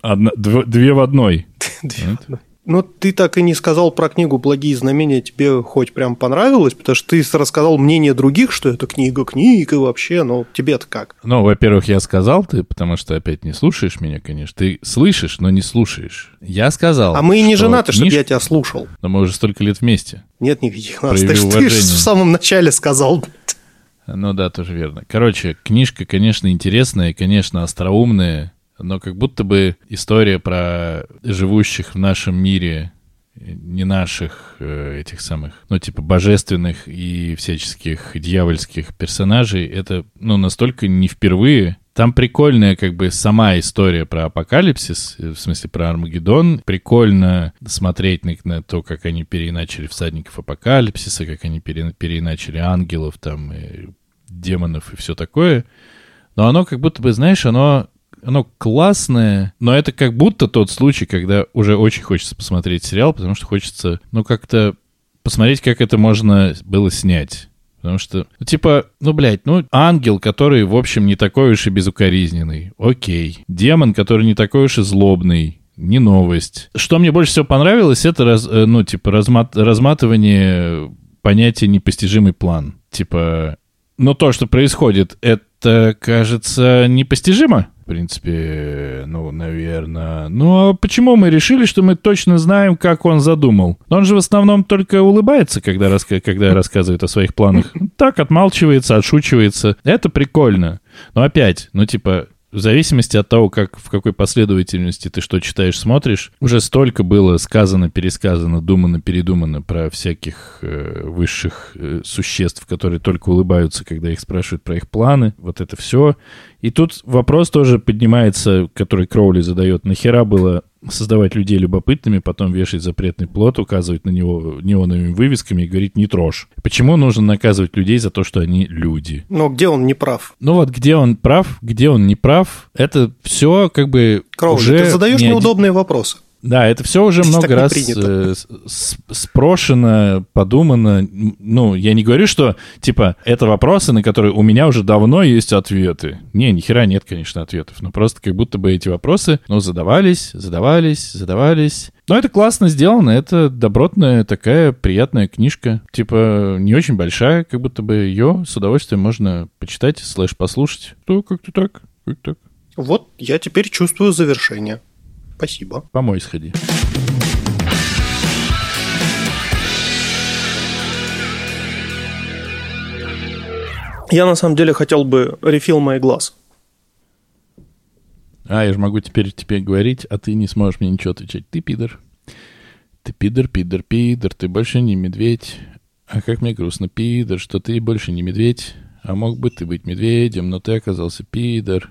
Одна, дв- две в одной. Две в одной. Но ты так и не сказал про книгу «Благие знамения», тебе хоть прям понравилось, потому что ты рассказал мнение других, что это книга книг и вообще, но тебе-то как? Ну, во-первых, я сказал ты, потому что опять не слушаешь меня, конечно. Ты слышишь, но не слушаешь. Я сказал. А мы и не что женаты, чтобы книж- я тебя слушал. Но мы уже столько лет вместе. Нет никаких нас. Ты, ты ж уважение. в самом начале сказал. Ну да, тоже верно. Короче, книжка, конечно, интересная, конечно, остроумная, но как будто бы история про живущих в нашем мире, э, не наших э, этих самых, ну типа божественных и всяческих дьявольских персонажей, это, ну, настолько не впервые. Там прикольная как бы сама история про апокалипсис, э, в смысле про Армагеддон. Прикольно смотреть на, на то, как они переиначили всадников апокалипсиса, как они пере- переиначили ангелов там, и демонов и все такое. Но оно как будто бы, знаешь, оно, оно классное, но это как будто тот случай, когда уже очень хочется посмотреть сериал, потому что хочется, ну, как-то посмотреть, как это можно было снять. Потому что, ну, типа, ну, блядь, ну, ангел, который, в общем, не такой уж и безукоризненный. Окей. Демон, который не такой уж и злобный не новость. Что мне больше всего понравилось, это, раз, э, ну, типа, размат, разматывание понятия непостижимый план. Типа, но то, что происходит, это, кажется, непостижимо. В принципе, ну, наверное. Ну, а почему мы решили, что мы точно знаем, как он задумал? Он же в основном только улыбается, когда, раска- когда рассказывает о своих планах. Так, отмалчивается, отшучивается. Это прикольно. Но опять, ну, типа, в зависимости от того, как, в какой последовательности ты что читаешь, смотришь, уже столько было сказано, пересказано, думано, передумано про всяких э, высших э, существ, которые только улыбаются, когда их спрашивают про их планы. Вот это все. И тут вопрос тоже поднимается, который Кроули задает. Нахера было создавать людей любопытными, потом вешать запретный плод, указывать на него неоновыми вывесками и говорить «не трожь». Почему нужно наказывать людей за то, что они люди? Но где он не прав? Ну вот где он прав, где он не прав, это все как бы Кроули, уже ты задаешь не неудобные вопросы. Да, это все уже Здесь много раз э, спрошено, подумано. Ну, я не говорю, что, типа, это вопросы, на которые у меня уже давно есть ответы. Не, ни хера нет, конечно, ответов. Но просто как будто бы эти вопросы, ну, задавались, задавались, задавались. Но это классно сделано, это добротная такая приятная книжка. Типа, не очень большая, как будто бы ее с удовольствием можно почитать, слэш послушать. Ну, как-то так, как-то так. Вот я теперь чувствую завершение. Спасибо. Помой сходи. Я на самом деле хотел бы рефил моих глаз. А, я же могу теперь тебе говорить, а ты не сможешь мне ничего отвечать. Ты пидор. Ты пидор, пидор, пидор, ты больше не медведь. А как мне грустно, пидор, что ты больше не медведь. А мог бы ты быть медведем, но ты оказался пидор.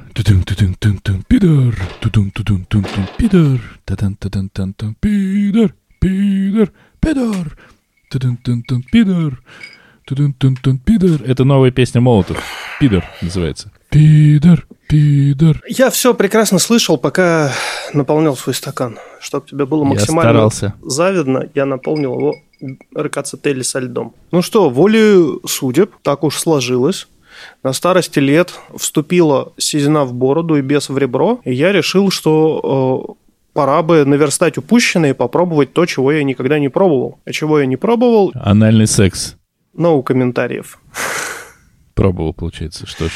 Тудун, тудун, тун, тун, пидор. Тудун, тудун, тун, тун, пидор. Тадан, тадан, тан, тан, пидор. Пидор. Пидор. Тудун, тун, тун, пидор. Тудун, тун, тун, пидор. Это новая песня Молотов. Пидор называется. Пидор. Пидор. Я все прекрасно слышал, пока наполнял свой стакан. Чтобы тебе было Я максимально старался. завидно, я наполнил его ракоцетели со льдом. Ну что, волей судеб, так уж сложилось. На старости лет вступила сизина в бороду и бес в ребро, и я решил, что э, пора бы наверстать упущенное и попробовать то, чего я никогда не пробовал. А чего я не пробовал, Анальный секс. no комментариев. Пробовал, получается. Что ж.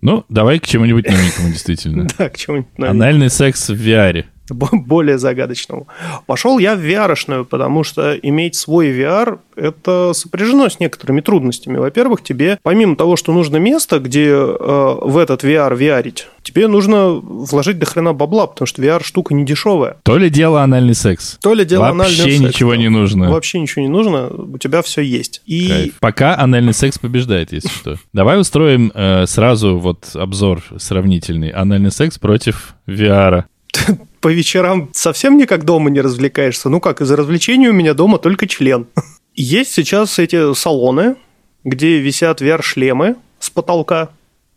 Ну, давай к чему-нибудь новенькому, действительно. Да, к чему-нибудь новенькому. Анальный секс в VR. Бо- более загадочному. Пошел я в VR-шную, потому что иметь свой VR – это сопряжено с некоторыми трудностями. Во-первых, тебе, помимо того, что нужно место, где э, в этот VR виарить, тебе нужно вложить до хрена бабла, потому что VR штука не дешевая. То ли дело анальный секс. То ли дело Вообще анальный секс, ничего да. не нужно. Вообще ничего не нужно, у тебя все есть. И Кайф. Пока анальный секс побеждает, если что. Давай устроим э, сразу вот обзор сравнительный. Анальный секс против VR. по вечерам совсем никак дома не развлекаешься. Ну как, из развлечений у меня дома только член. Есть сейчас эти салоны, где висят VR-шлемы с потолка.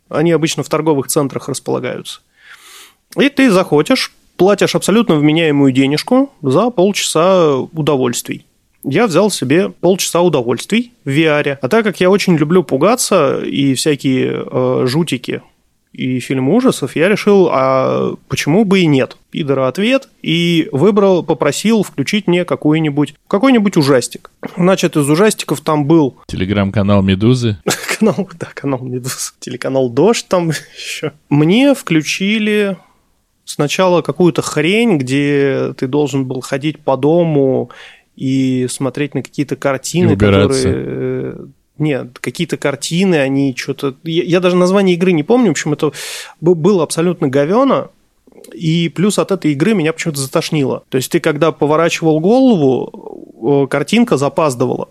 Они обычно в торговых центрах располагаются. И ты заходишь, платишь абсолютно вменяемую денежку за полчаса удовольствий. Я взял себе полчаса удовольствий в VR. А так как я очень люблю пугаться и всякие э, жутики и фильмы ужасов, я решил, а почему бы и нет? Пидора ответ, и выбрал, попросил включить мне какой-нибудь какой-нибудь ужастик. Значит, из ужастиков там был Телеграм-канал Медузы. канал, да, канал Медуз, телеканал Дождь там еще. Мне включили сначала какую-то хрень, где ты должен был ходить по дому и смотреть на какие-то картины, которые... Нет, какие-то картины, они что-то... Я, я даже название игры не помню, в общем, это было абсолютно говено, и плюс от этой игры меня почему-то затошнило. То есть ты, когда поворачивал голову, э, картинка запаздывала.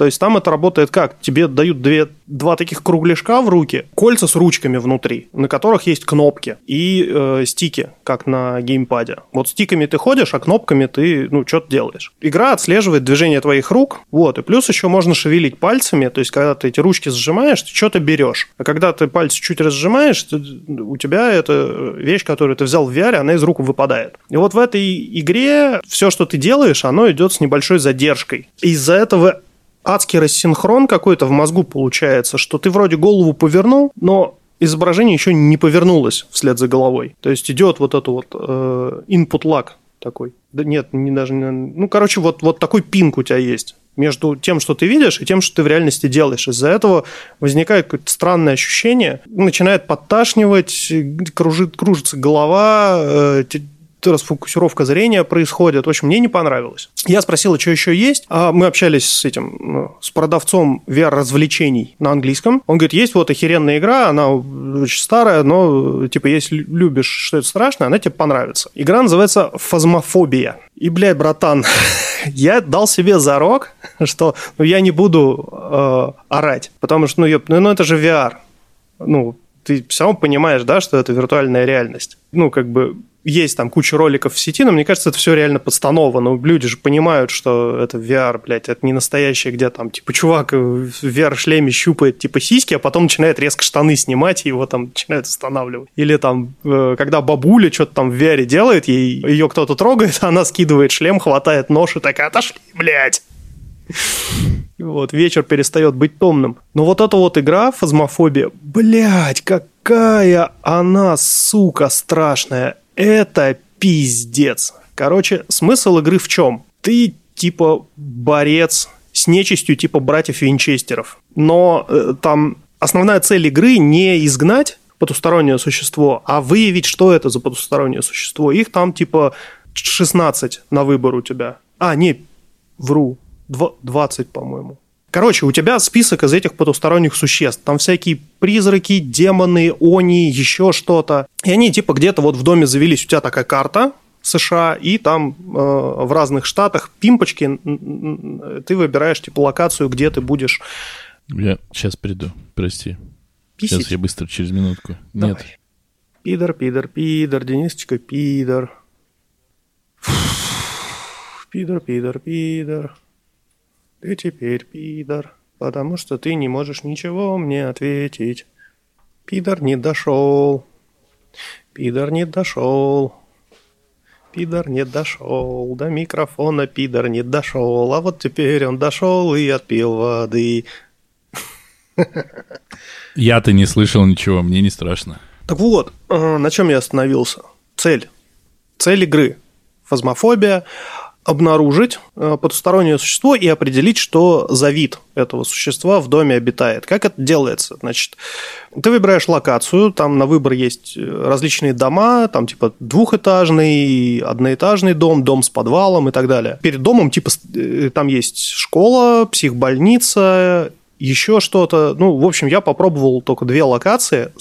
То есть там это работает как? Тебе дают две, два таких кругляшка в руки, кольца с ручками внутри, на которых есть кнопки и э, стики, как на геймпаде. Вот стиками ты ходишь, а кнопками ты, ну, что-то делаешь. Игра отслеживает движение твоих рук, вот, и плюс еще можно шевелить пальцами, то есть когда ты эти ручки сжимаешь, ты что-то берешь. А когда ты пальцы чуть разжимаешь, ты, у тебя эта вещь, которую ты взял в VR, она из рук выпадает. И вот в этой игре все, что ты делаешь, оно идет с небольшой задержкой. Из-за этого адский рассинхрон какой-то в мозгу получается, что ты вроде голову повернул, но изображение еще не повернулось вслед за головой. То есть идет вот это вот э, input lag такой. Да нет, не даже не, ну короче вот вот такой пинг у тебя есть между тем, что ты видишь, и тем, что ты в реальности делаешь. Из-за этого возникает какое-то странное ощущение, начинает подташнивать, кружит, кружится голова, э, расфокусировка зрения происходит. В общем, мне не понравилось. Я спросил, что еще есть. А мы общались с этим, ну, с продавцом VR-развлечений на английском. Он говорит, есть вот охеренная игра, она очень старая, но, типа, если любишь что это страшное, она тебе понравится. Игра называется «Фазмофобия». И, блядь, братан, я дал себе зарок, что ну, я не буду э, орать, потому что, ну, ёп, ну, ну, это же VR. Ну, ты все равно понимаешь, да, что это виртуальная реальность. Ну, как бы есть там куча роликов в сети, но мне кажется, это все реально подстановано. Люди же понимают, что это VR, блядь, это не настоящее, где там, типа, чувак в VR-шлеме щупает, типа, сиськи, а потом начинает резко штаны снимать, и его там начинают останавливать. Или там, э, когда бабуля что-то там в VR делает, ей, ее кто-то трогает, она скидывает шлем, хватает нож и такая, отошли, блядь. Вот, вечер перестает быть томным. Но вот эта вот игра, фазмофобия, блядь, какая она, сука, страшная это пиздец. Короче, смысл игры в чем? Ты типа борец с нечистью типа братьев Винчестеров. Но э, там основная цель игры не изгнать потустороннее существо, а выявить, что это за потустороннее существо. Их там типа 16 на выбор у тебя. А, не, вру, 20, по-моему. Короче, у тебя список из этих потусторонних существ. Там всякие призраки, демоны, они, еще что-то. И они типа где-то вот в доме завелись. У тебя такая карта, США, и там э, в разных штатах пимпочки, ты выбираешь типа локацию, где ты будешь. Я сейчас приду, прости. Писить? Сейчас я быстро, через минутку. Давай. Нет. Пидор, пидор, пидор, Денисочка, пидор. Пидор, пидор, пидор. Ты теперь пидор, потому что ты не можешь ничего мне ответить. Пидор не дошел. Пидор не дошел. Пидор не дошел. До микрофона пидор не дошел. А вот теперь он дошел и отпил воды. Я-то не слышал ничего, мне не страшно. Так вот, э, на чем я остановился? Цель. Цель игры. Фазмофобия обнаружить э, потустороннее существо и определить, что за вид этого существа в доме обитает. Как это делается? Значит, ты выбираешь локацию, там на выбор есть э, различные дома, там типа двухэтажный, одноэтажный дом, дом с подвалом и так далее. Перед домом типа э, там есть школа, психбольница, еще что-то. Ну, в общем, я попробовал только две локации,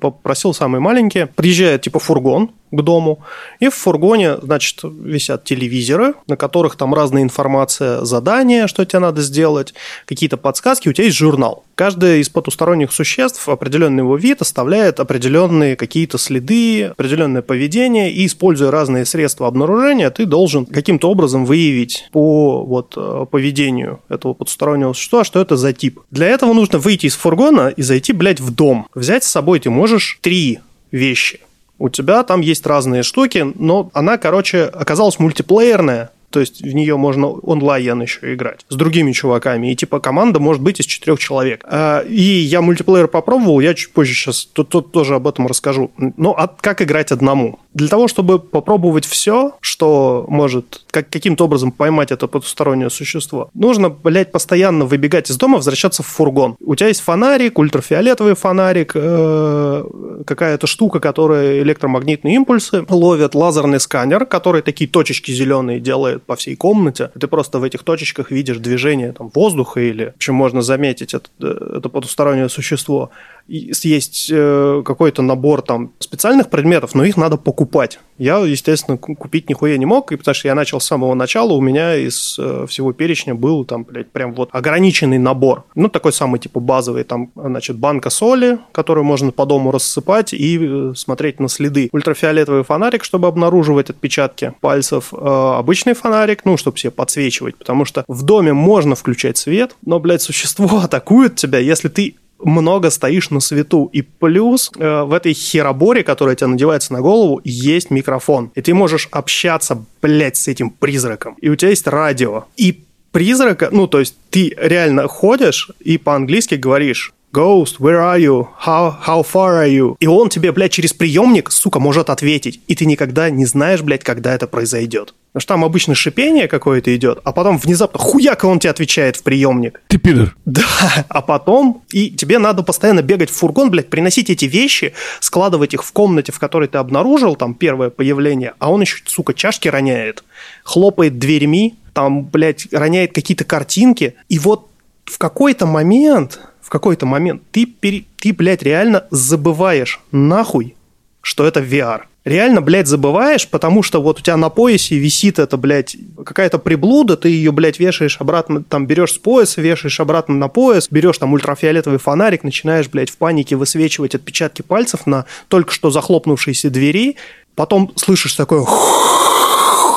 попросил самые маленькие. Приезжает типа фургон, к дому. И в фургоне, значит, висят телевизоры, на которых там разная информация, задания, что тебе надо сделать, какие-то подсказки. У тебя есть журнал. Каждое из потусторонних существ, определенный его вид, оставляет определенные какие-то следы, определенное поведение, и используя разные средства обнаружения, ты должен каким-то образом выявить по вот э, поведению этого потустороннего существа, что это за тип. Для этого нужно выйти из фургона и зайти, блядь, в дом. Взять с собой ты можешь три вещи. У тебя там есть разные штуки, но она, короче, оказалась мультиплеерная, то есть в нее можно онлайн еще играть с другими чуваками. И типа команда может быть из четырех человек. А, и я мультиплеер попробовал, я чуть позже сейчас тут, тоже об этом расскажу. Но а как играть одному? Для того, чтобы попробовать все, что может как, каким-то образом поймать это потустороннее существо, нужно, блядь, постоянно выбегать из дома, возвращаться в фургон. У тебя есть фонарик, ультрафиолетовый фонарик, э, какая-то штука, которая электромагнитные импульсы ловит, лазерный сканер, который такие точечки зеленые делает по всей комнате. Ты просто в этих точечках видишь движение там, воздуха или, общем, можно заметить это, это потустороннее существо. Есть э, какой-то набор там специальных предметов, но их надо покупать. Я, естественно, купить нихуя не мог, и потому что я начал с самого начала, у меня из э, всего перечня был там, блядь, прям вот ограниченный набор. Ну, такой самый, типа, базовый, там, значит, банка соли, которую можно по дому рассыпать и э, смотреть на следы. Ультрафиолетовый фонарик, чтобы обнаруживать отпечатки пальцев. Обычный фонарик, ну, чтобы себе подсвечивать, потому что в доме можно включать свет, но, блядь, существо атакует тебя, если ты много стоишь на свету. И плюс э, в этой хероборе, которая тебе надевается на голову, есть микрофон. И ты можешь общаться, блядь, с этим призраком. И у тебя есть радио. И призрака, ну, то есть ты реально ходишь и по-английски говоришь Ghost, where are you? How, how far are you? И он тебе, блядь, через приемник, сука, может ответить. И ты никогда не знаешь, блядь, когда это произойдет. Потому что там обычно шипение какое-то идет, а потом внезапно хуяка он тебе отвечает в приемник. Ты пидор. Да, а потом и тебе надо постоянно бегать в фургон, блядь, приносить эти вещи, складывать их в комнате, в которой ты обнаружил там первое появление, а он еще, сука, чашки роняет, хлопает дверьми, там, блядь, роняет какие-то картинки. И вот в какой-то момент в какой-то момент ты, пере, ты, блядь, реально забываешь нахуй, что это VR. Реально, блядь, забываешь, потому что вот у тебя на поясе висит это, блядь, какая-то приблуда, ты ее, блядь, вешаешь обратно, там, берешь с пояса, вешаешь обратно на пояс, берешь там ультрафиолетовый фонарик, начинаешь, блядь, в панике высвечивать отпечатки пальцев на только что захлопнувшейся двери, потом слышишь такое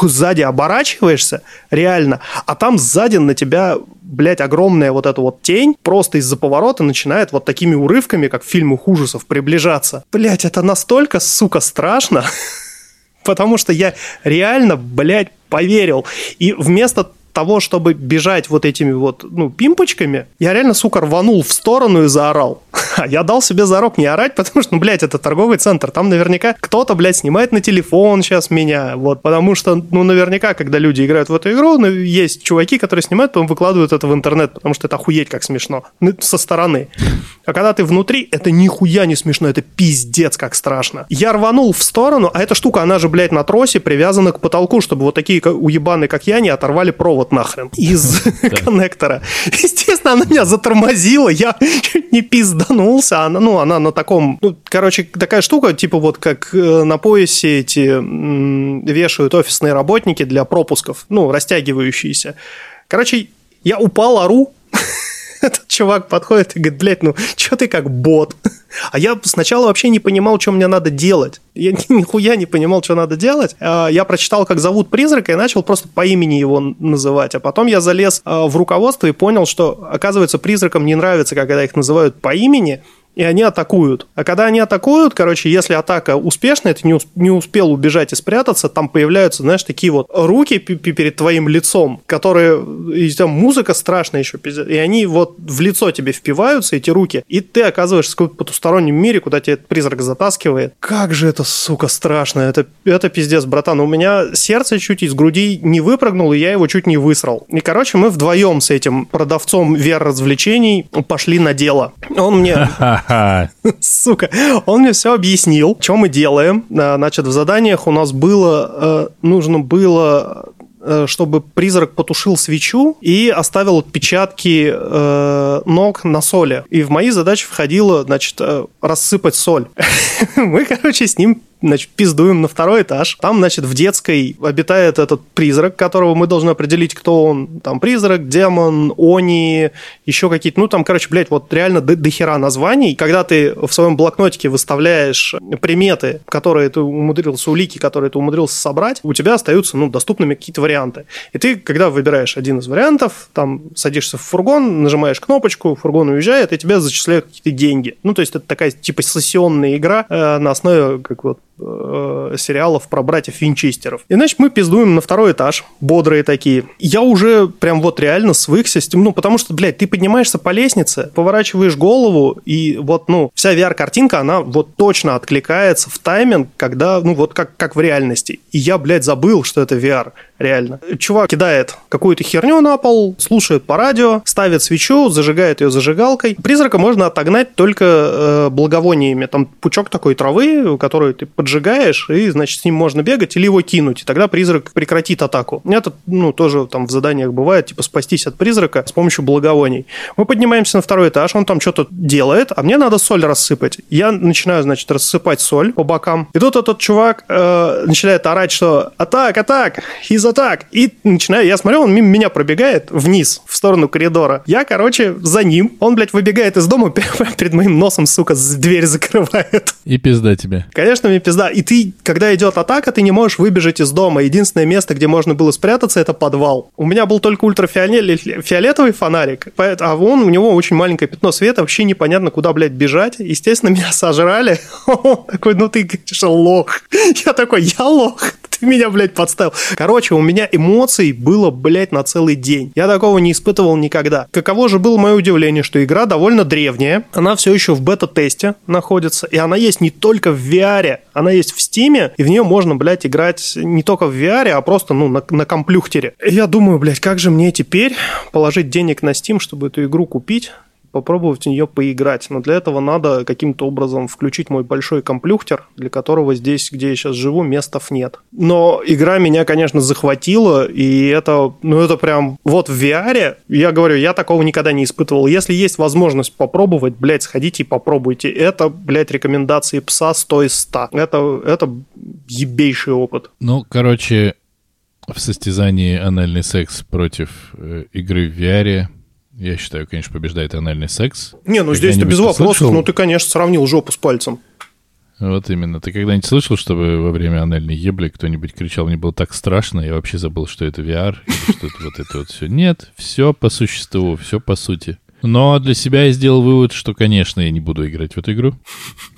сзади оборачиваешься, реально, а там сзади на тебя, блядь, огромная вот эта вот тень просто из-за поворота начинает вот такими урывками, как в фильмах ужасов, приближаться. Блядь, это настолько, сука, страшно, потому что я реально, блядь, поверил. И вместо того, чтобы бежать вот этими вот, ну, пимпочками, я реально, сука, рванул в сторону и заорал. я дал себе зарок не орать, потому что, ну, блядь, это торговый центр. Там наверняка кто-то, блядь, снимает на телефон сейчас меня, вот, потому что, ну, наверняка, когда люди играют в эту игру, ну, есть чуваки, которые снимают, потом выкладывают это в интернет, потому что это охуеть как смешно. Ну, со стороны. А когда ты внутри, это нихуя не смешно, это пиздец как страшно. Я рванул в сторону, а эта штука, она же, блядь, на тросе привязана к потолку, чтобы вот такие уебаны, как я, не оторвали провод нахрен из коннектора. Естественно, она меня затормозила, я чуть не пизданулся. Она, ну, она на таком... Ну, короче, такая штука, типа вот как э, на поясе эти вешают офисные работники для пропусков, ну, растягивающиеся. Короче, я упал, ору, этот чувак подходит и говорит, блядь, ну, что ты как бот? А я сначала вообще не понимал, что мне надо делать. Я нихуя не понимал, что надо делать. А, я прочитал, как зовут призрака, и начал просто по имени его называть. А потом я залез а, в руководство и понял, что, оказывается, призракам не нравится, когда их называют по имени, и они атакуют. А когда они атакуют, короче, если атака успешная, ты не, усп- не успел убежать и спрятаться, там появляются, знаешь, такие вот руки перед твоим лицом, которые, и там музыка страшная еще, и они вот в лицо тебе впиваются, эти руки, и ты оказываешься в каком-то потустороннем мире, куда тебя этот призрак затаскивает. Как же это, сука, страшно. Это, это пиздец, братан. У меня сердце чуть из груди не выпрыгнуло, и я его чуть не высрал. И, короче, мы вдвоем с этим продавцом VR-развлечений пошли на дело. Он мне Сука. Он мне все объяснил, что мы делаем. Э, значит, в заданиях у нас было, э, нужно было э, чтобы призрак потушил свечу и оставил отпечатки э, ног на соли. И в мои задачи входило, значит, э, рассыпать соль. Мы, короче, с ним значит, пиздуем на второй этаж. Там, значит, в детской обитает этот призрак, которого мы должны определить, кто он. Там призрак, демон, они, еще какие-то... Ну, там, короче, блядь, вот реально до, до названий. Когда ты в своем блокнотике выставляешь приметы, которые ты умудрился, улики, которые ты умудрился собрать, у тебя остаются, ну, доступными какие-то варианты. И ты, когда выбираешь один из вариантов, там, садишься в фургон, нажимаешь кнопочку, фургон уезжает, и тебе зачисляют какие-то деньги. Ну, то есть это такая, типа, сессионная игра э, на основе, как вот, э, сериалов про братьев Винчестеров. И, значит, мы пиздуем на второй этаж, бодрые такие. Я уже прям вот реально свыкся с тем, ну, потому что, блядь, ты поднимаешься по лестнице, поворачиваешь голову, и вот, ну, вся VR-картинка, она вот точно откликается в тайминг, когда, ну, вот как, как в реальности. И я, блядь, забыл, что это VR. Реально. Чувак кидает какую-то херню на пол, слушает по радио, ставит свечу, зажигает ее зажигалкой. Призрака можно отогнать только э, благовониями. Там пучок такой травы, который ты поджигаешь, и, значит, с ним можно бегать или его кинуть, и тогда призрак прекратит атаку. Это, ну, тоже там в заданиях бывает, типа, спастись от призрака с помощью благовоний. Мы поднимаемся на второй этаж, он там что-то делает, а мне надо соль рассыпать. Я начинаю, значит, рассыпать соль по бокам. И тут этот чувак э, начинает орать, что «Атак, атак! He's attack!» И начинаю, я смотрю, он мимо меня пробегает вниз, в сторону коридора. Я, короче, за ним. Он, блядь, выбегает из дома, перед моим носом, сука, дверь закрывает. И пизда тебе. Конечно, мне пизда. И ты, когда идет атака, ты не можешь выбежать из дома. Единственное место, где можно было спрятаться, это подвал. У меня был только ультрафиолетовый фонарик, а вон у него очень маленькое пятно света, вообще непонятно, куда, блядь, бежать. Естественно, меня сожрали. Такой, ну ты, конечно, лох. Я такой, я лох ты меня, блядь, подставил. Короче, у меня эмоций было, блядь, на целый день. Я такого не испытывал никогда. Каково же было мое удивление, что игра довольно древняя, она все еще в бета-тесте находится, и она есть не только в VR, она есть в Steam, и в нее можно, блядь, играть не только в VR, а просто, ну, на, на комплюхтере. Я думаю, блядь, как же мне теперь положить денег на Steam, чтобы эту игру купить? Попробовать в нее поиграть. Но для этого надо каким-то образом включить мой большой комплюхтер, для которого здесь, где я сейчас живу, местов нет. Но игра меня, конечно, захватила, и это, ну это прям, вот в VR, я говорю, я такого никогда не испытывал. Если есть возможность попробовать, блядь, сходите и попробуйте. Это, блядь, рекомендации пса 100 из 100. Это, это ебейший опыт. Ну, короче, в состязании анальный секс против э, игры в VR я считаю, конечно, побеждает анальный секс. Не, ну здесь-то без вопросов, слышал? ну ты, конечно, сравнил жопу с пальцем. Вот именно. Ты когда-нибудь слышал, чтобы во время анальной ебли кто-нибудь кричал, мне было так страшно, я вообще забыл, что это VR, что это вот это вот все. Нет, все по существу, все по сути. Но для себя я сделал вывод, что, конечно, я не буду играть в эту игру.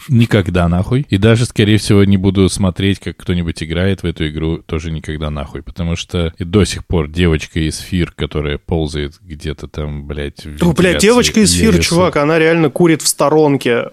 Никогда нахуй. И даже, скорее всего, не буду смотреть, как кто-нибудь играет в эту игру, тоже никогда нахуй. Потому что и до сих пор девочка из Фир, которая ползает где-то там, блядь, в Ну, блядь, девочка из Фир, чувак, она реально курит в сторонке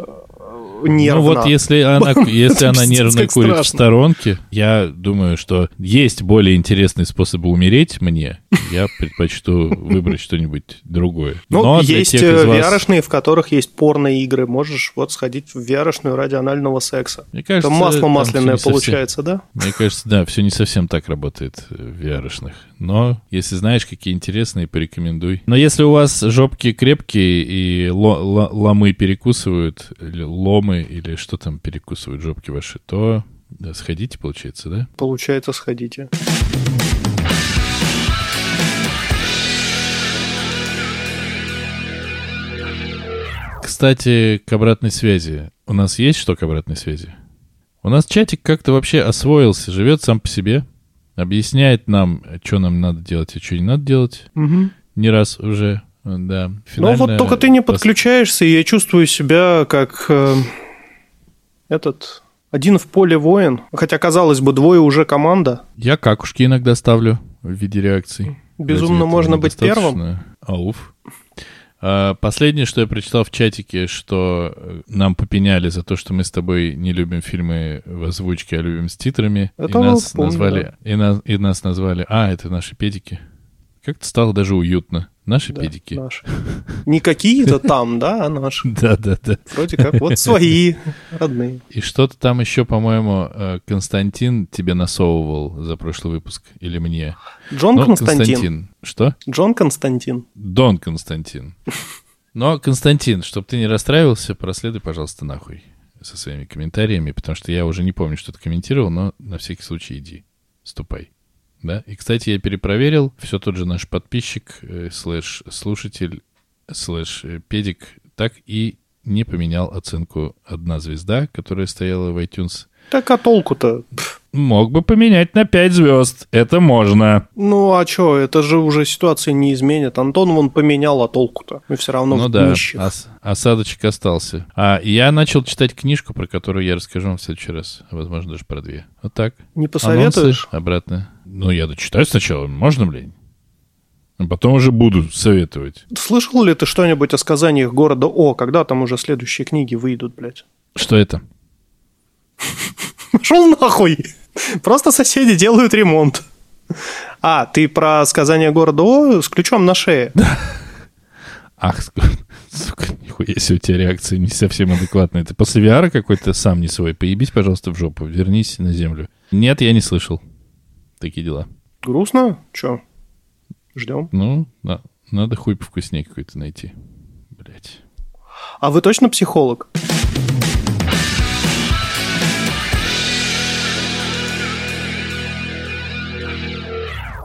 нервно. Ну вот если она, если она нервно курит в сторонке, я думаю, что есть более интересные способы умереть мне. Я предпочту выбрать что-нибудь другое. Ну, Но есть vr в которых есть порно-игры. Можешь вот сходить в vr ради анального секса. Мне кажется, Это масло масляное получается, да? Мне кажется, да, все не совсем так работает в vr -шных. Но если знаешь, какие интересные, порекомендуй. Но если у вас жопки крепкие и ломы перекусывают, или ломы, или что там перекусывают жопки ваши, то да, сходите, получается, да? Получается, сходите. Кстати, к обратной связи. У нас есть что к обратной связи? У нас чатик как-то вообще освоился, живет сам по себе объясняет нам, что нам надо делать и что не надо делать. Угу. Не раз уже, да. Ну вот только ты не подключаешься, и я чувствую себя как э, этот один в поле воин. Хотя, казалось бы, двое уже команда. Я какушки иногда ставлю в виде реакций. Безумно можно быть первым. Ауф. А, последнее, что я прочитал в чатике, что э, нам попеняли за то, что мы с тобой не любим фильмы в озвучке, а любим с титрами. Это и нас помню, назвали, да. и, нас, и нас назвали, а, это наши педики. Как-то стало даже уютно. Наши да, педики. Наши. Не какие-то там, да, а наши. Да, да, да. Вроде как вот свои, родные. И что-то там еще, по-моему, э, Константин тебе насовывал за прошлый выпуск или мне. Джон Но Константин. Константин. Что? Джон Константин. Дон Константин. Но, Константин, чтобы ты не расстраивался, проследуй, пожалуйста, нахуй со своими комментариями, потому что я уже не помню, что ты комментировал, но на всякий случай иди, ступай. Да? И, кстати, я перепроверил, все тот же наш подписчик, э, слэш слушатель, слэш э, педик, так и не поменял оценку одна звезда, которая стояла в iTunes. Так а толку-то? Мог бы поменять на 5 звезд. Это можно. Ну а что, это же уже ситуация не изменит. Антон вон поменял, а толку-то? Мы все равно ну, в да, ос- осадочек остался. А я начал читать книжку, про которую я расскажу вам в следующий раз. Возможно, даже про две. Вот так. Не посоветуешь? Анонсы обратно. Ну, я дочитаю сначала. Можно, блин? А потом уже буду советовать. Слышал ли ты что-нибудь о сказаниях города О, когда там уже следующие книги выйдут, блядь? Что это? Шел нахуй! Просто соседи делают ремонт. А, ты про сказание города О с ключом на шее. Ах, сука, нихуя себе у тебя реакция не совсем адекватная. Ты после VR какой-то сам не свой. Поебись, пожалуйста, в жопу. Вернись на землю. Нет, я не слышал. Такие дела. Грустно? Че? Ждем. Ну, да. Надо хуй повкуснее какой-то найти. Блять. А вы точно психолог?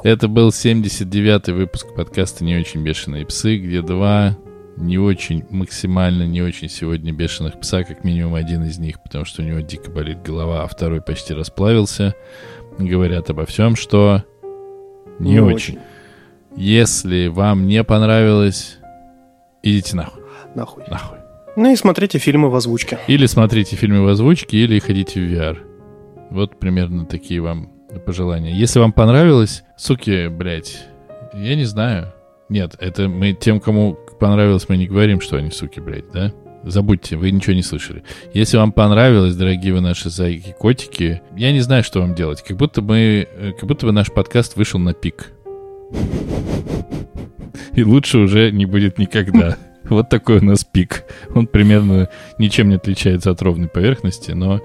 Это был 79-й выпуск подкаста «Не очень бешеные псы», где два не очень, максимально не очень сегодня бешеных пса, как минимум один из них, потому что у него дико болит голова, а второй почти расплавился. Говорят обо всем, что не, не очень. очень. Если вам не понравилось, идите нахуй. Нахуй. Нахуй. Ну и смотрите фильмы в озвучке. Или смотрите фильмы в озвучке, или ходите в VR. Вот примерно такие вам пожелания. Если вам понравилось, суки, блядь, я не знаю. Нет, это мы тем, кому понравилось, мы не говорим, что они суки, блядь, да? Забудьте, вы ничего не слышали. Если вам понравилось, дорогие вы наши зайки, котики, я не знаю, что вам делать. Как будто мы, э, как будто бы наш подкаст вышел на пик. И лучше уже не будет никогда. Вот такой у нас пик. Он примерно ничем не отличается от ровной поверхности, но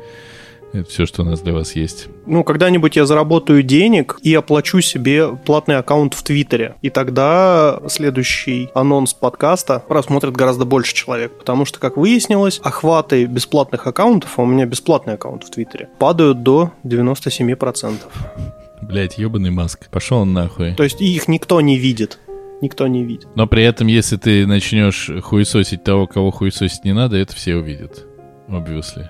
это все, что у нас для вас есть. Ну, когда-нибудь я заработаю денег и оплачу себе платный аккаунт в Твиттере. И тогда следующий анонс подкаста просмотрит гораздо больше человек. Потому что, как выяснилось, охваты бесплатных аккаунтов, а у меня бесплатный аккаунт в Твиттере, падают до 97%. Блять, ебаный Маск. Пошел он нахуй. То есть их никто не видит никто не видит. Но при этом, если ты начнешь хуесосить того, кого хуесосить не надо, это все увидят. Obviously.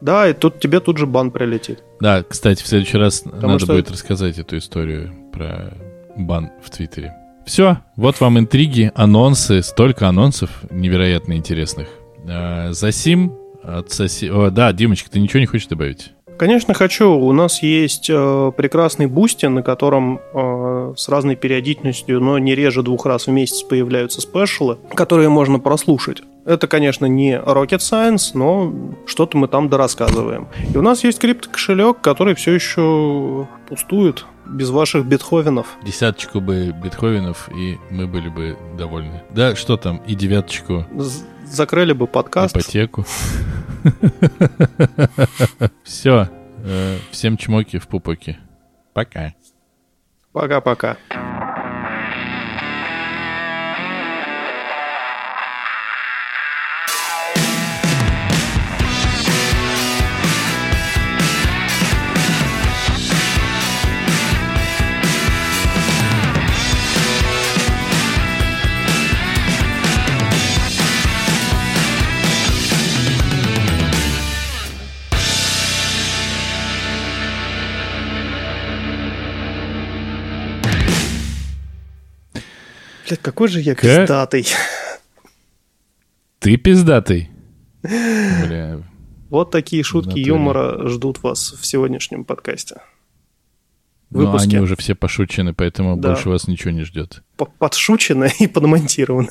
Да, и тут тебе тут же бан прилетит. Да, кстати, в следующий раз Потому надо что... будет рассказать эту историю про бан в Твиттере. Все, вот вам интриги, анонсы, столько анонсов невероятно интересных. А, Засим отсоси... О, да, Димочка, ты ничего не хочешь добавить? Конечно, хочу. У нас есть э, прекрасный Boosty, на котором э, с разной периодичностью, но не реже двух раз в месяц появляются спешалы, которые можно прослушать. Это, конечно, не rocket science, но что-то мы там дорассказываем. И у нас есть криптокошелек, который все еще пустует без ваших бетховенов. Десяточку бы бетховенов, и мы были бы довольны. Да, что там, и девяточку. Закрыли бы подкаст. Ипотеку. Все. Э, всем чмоки в пупоке. Пока. Пока-пока. Блядь, какой же я пиздатый. Ты пиздатый? Бля. Вот такие шутки юмора ждут вас в сегодняшнем подкасте. Ну, они уже все пошучены, поэтому да. больше вас ничего не ждет. Подшучено и подмонтировано.